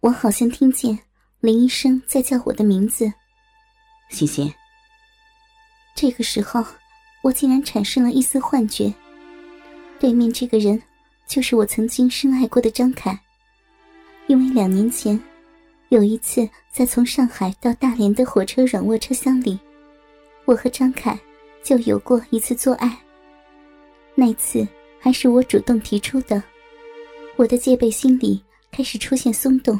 我好像听见林医生在叫我的名字，欣欣。这个时候，我竟然产生了一丝幻觉，对面这个人就是我曾经深爱过的张凯。因为两年前，有一次在从上海到大连的火车软卧车厢里，我和张凯就有过一次做爱。那次还是我主动提出的，我的戒备心理开始出现松动。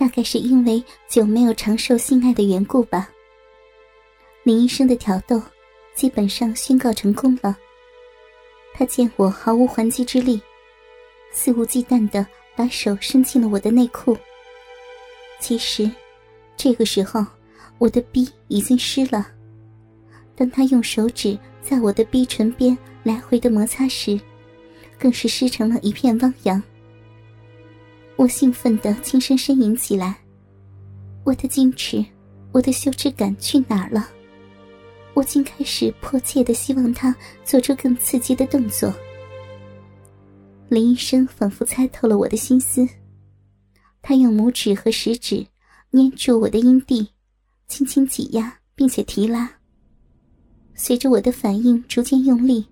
大概是因为久没有长受性爱的缘故吧。林医生的挑逗基本上宣告成功了。他见我毫无还击之力，肆无忌惮的把手伸进了我的内裤。其实，这个时候我的逼已经湿了。当他用手指在我的逼唇边来回的摩擦时，更是湿成了一片汪洋。我兴奋的轻声呻吟起来，我的矜持，我的羞耻感去哪儿了？我竟开始迫切的希望他做出更刺激的动作。林医生仿佛猜透了我的心思，他用拇指和食指捏住我的阴蒂，轻轻挤压并且提拉。随着我的反应逐渐用力，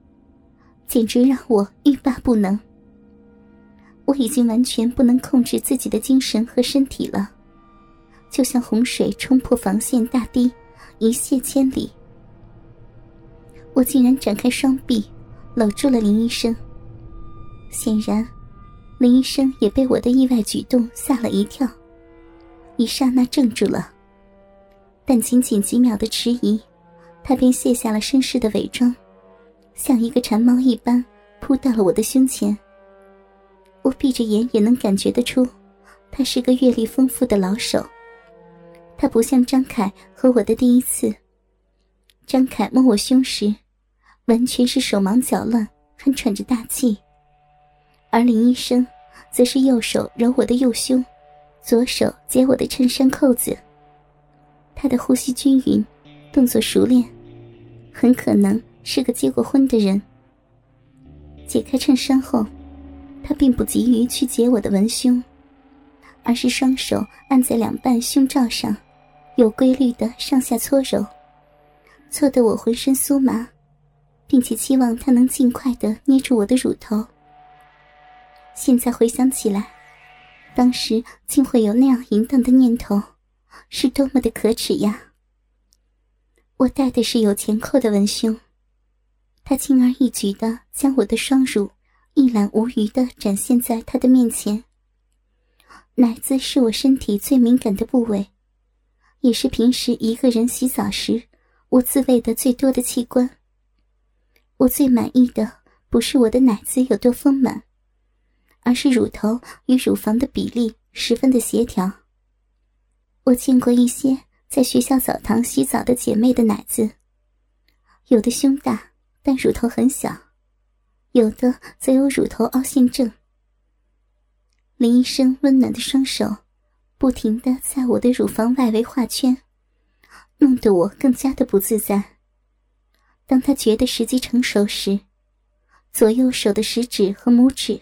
简直让我欲罢不能。我已经完全不能控制自己的精神和身体了，就像洪水冲破防线大堤，一泻千里。我竟然展开双臂，搂住了林医生。显然，林医生也被我的意外举动吓了一跳，一刹那怔住了。但仅仅几秒的迟疑，他便卸下了绅士的伪装，像一个馋猫一般扑到了我的胸前。我闭着眼也能感觉得出，他是个阅历丰富的老手。他不像张凯和我的第一次。张凯摸我胸时，完全是手忙脚乱，还喘着大气；而林医生，则是右手揉我的右胸，左手解我的衬衫扣子。他的呼吸均匀，动作熟练，很可能是个结过婚的人。解开衬衫后。他并不急于去解我的文胸，而是双手按在两半胸罩上，有规律的上下搓揉，搓得我浑身酥麻，并且期望他能尽快的捏住我的乳头。现在回想起来，当时竟会有那样淫荡的念头，是多么的可耻呀！我戴的是有前扣的文胸，他轻而易举的将我的双乳。一览无余的展现在他的面前。奶子是我身体最敏感的部位，也是平时一个人洗澡时我自慰的最多的器官。我最满意的不是我的奶子有多丰满，而是乳头与乳房的比例十分的协调。我见过一些在学校澡堂洗澡的姐妹的奶子，有的胸大，但乳头很小。有的则有乳头凹陷症。林医生温暖的双手，不停的在我的乳房外围画圈，弄得我更加的不自在。当他觉得时机成熟时，左右手的食指和拇指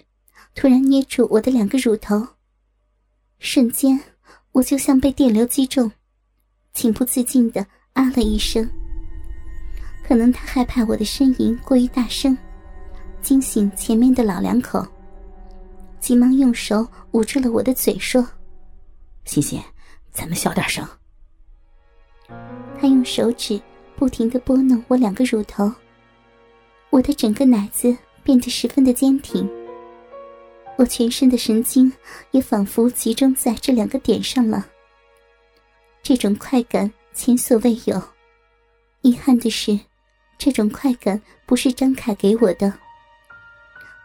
突然捏住我的两个乳头，瞬间我就像被电流击中，情不自禁的啊了一声。可能他害怕我的呻吟过于大声。惊醒前面的老两口，急忙用手捂住了我的嘴，说：“欣欣，咱们小点声。”他用手指不停的拨弄我两个乳头，我的整个奶子变得十分的坚挺，我全身的神经也仿佛集中在这两个点上了。这种快感前所未有，遗憾的是，这种快感不是张凯给我的。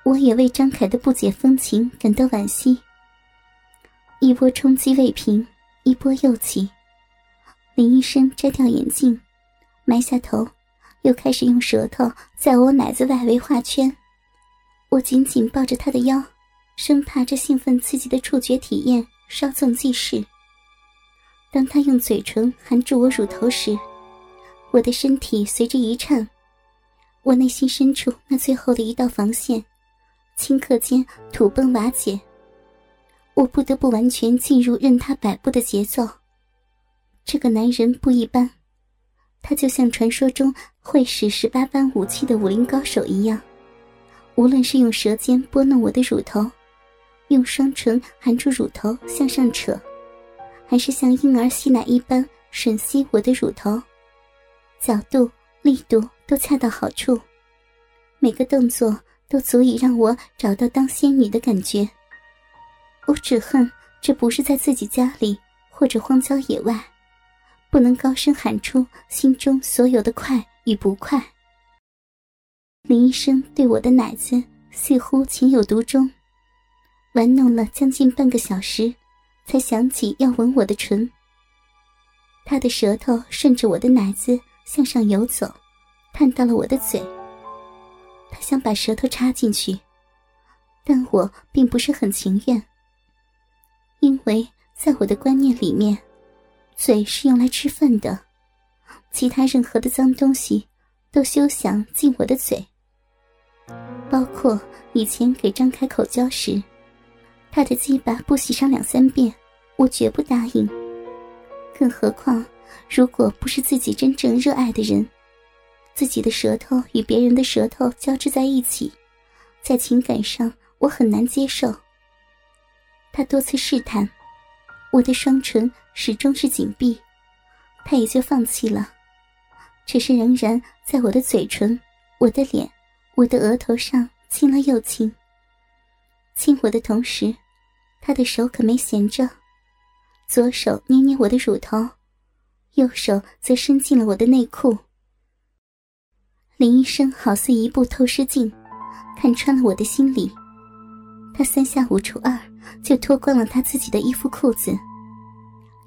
我也为张凯的不解风情感到惋惜。一波冲击未平，一波又起。林医生摘掉眼镜，埋下头，又开始用舌头在我奶子外围画圈。我紧紧抱着他的腰，生怕这兴奋刺激的触觉体验稍纵即逝。当他用嘴唇含住我乳头时，我的身体随之一颤。我内心深处那最后的一道防线。顷刻间土崩瓦解，我不得不完全进入任他摆布的节奏。这个男人不一般，他就像传说中会使十八般武器的武林高手一样，无论是用舌尖拨弄我的乳头，用双唇含住乳头向上扯，还是像婴儿吸奶一般吮吸我的乳头，角度、力度都恰到好处，每个动作都足以让我找到当仙女的感觉。我只恨这不是在自己家里或者荒郊野外，不能高声喊出心中所有的快与不快。林医生对我的奶子似乎情有独钟，玩弄了将近半个小时，才想起要吻我的唇。他的舌头顺着我的奶子向上游走，探到了我的嘴。他想把舌头插进去，但我并不是很情愿。因为在我的观念里面，嘴是用来吃饭的，其他任何的脏东西都休想进我的嘴。包括以前给张开口交时，他的鸡巴不洗上两三遍，我绝不答应。更何况，如果不是自己真正热爱的人，自己的舌头与别人的舌头交织在一起，在情感上我很难接受。他多次试探，我的双唇始终是紧闭，他也就放弃了，只是仍然在我的嘴唇、我的脸、我的额头上亲了又亲。亲我的同时，他的手可没闲着，左手捏捏我的乳头，右手则伸进了我的内裤。林医生好似一部透视镜，看穿了我的心理。他三下五除二就脱光了他自己的衣服裤子，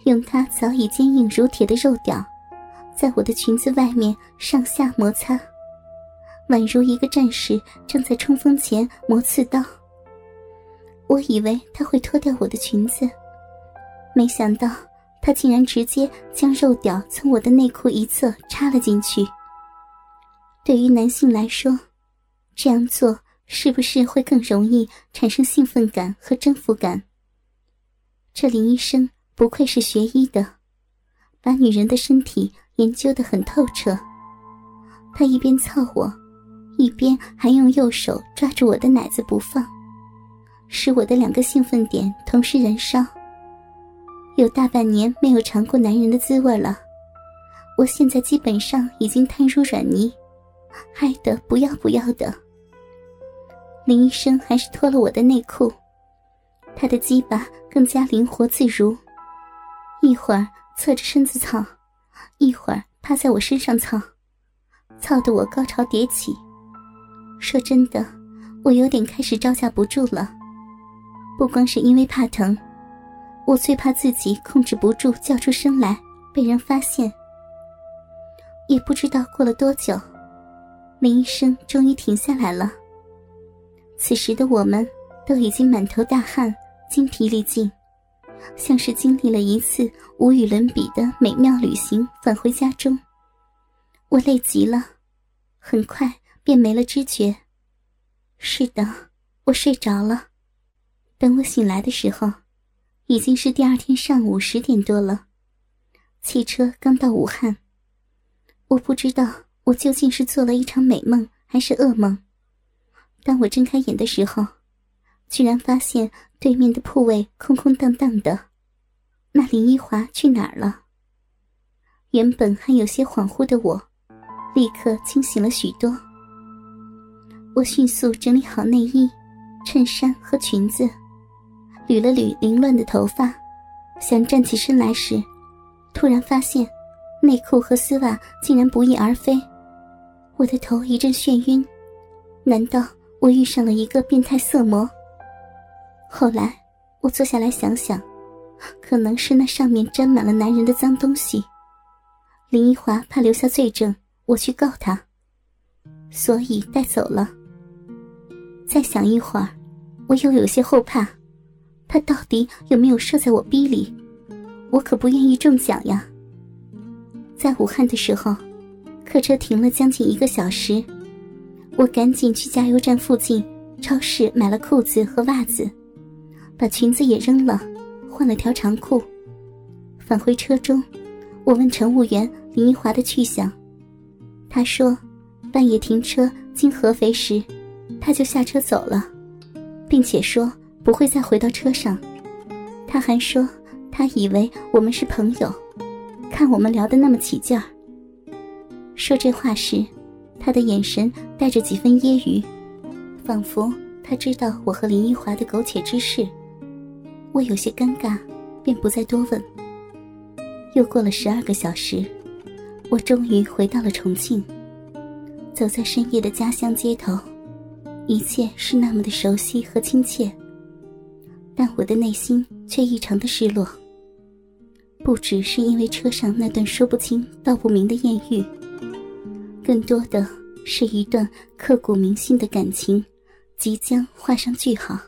用他早已坚硬如铁的肉屌，在我的裙子外面上下摩擦，宛如一个战士正在冲锋前磨刺刀。我以为他会脱掉我的裙子，没想到他竟然直接将肉屌从我的内裤一侧插了进去。对于男性来说，这样做。是不是会更容易产生兴奋感和征服感？这林医生不愧是学医的，把女人的身体研究得很透彻。他一边操我，一边还用右手抓住我的奶子不放，使我的两个兴奋点同时燃烧。有大半年没有尝过男人的滋味了，我现在基本上已经瘫如软泥，嗨得不要不要的。林医生还是脱了我的内裤，他的鸡巴更加灵活自如，一会儿侧着身子操，一会儿趴在我身上操，操得我高潮迭起。说真的，我有点开始招架不住了。不光是因为怕疼，我最怕自己控制不住叫出声来被人发现。也不知道过了多久，林医生终于停下来了。此时的我们都已经满头大汗、精疲力尽，像是经历了一次无与伦比的美妙旅行，返回家中。我累极了，很快便没了知觉。是的，我睡着了。等我醒来的时候，已经是第二天上午十点多了。汽车刚到武汉，我不知道我究竟是做了一场美梦还是噩梦。当我睁开眼的时候，居然发现对面的铺位空空荡荡的。那林一华去哪儿了？原本还有些恍惚的我，立刻清醒了许多。我迅速整理好内衣、衬衫和裙子，捋了捋凌乱的头发，想站起身来时，突然发现内裤和丝袜竟然不翼而飞。我的头一阵眩晕，难道？我遇上了一个变态色魔。后来，我坐下来想想，可能是那上面沾满了男人的脏东西。林一华怕留下罪证，我去告他，所以带走了。再想一会儿，我又有些后怕，他到底有没有射在我逼里？我可不愿意中奖呀。在武汉的时候，客车停了将近一个小时。我赶紧去加油站附近超市买了裤子和袜子，把裙子也扔了，换了条长裤。返回车中，我问乘务员林一华的去向，他说，半夜停车经合肥时，他就下车走了，并且说不会再回到车上。他还说，他以为我们是朋友，看我们聊得那么起劲儿。说这话时，他的眼神带着几分揶揄，仿佛他知道我和林一华的苟且之事。我有些尴尬，便不再多问。又过了十二个小时，我终于回到了重庆。走在深夜的家乡街头，一切是那么的熟悉和亲切，但我的内心却异常的失落。不只是因为车上那段说不清道不明的艳遇，更多的是一段刻骨铭心的感情即将画上句号。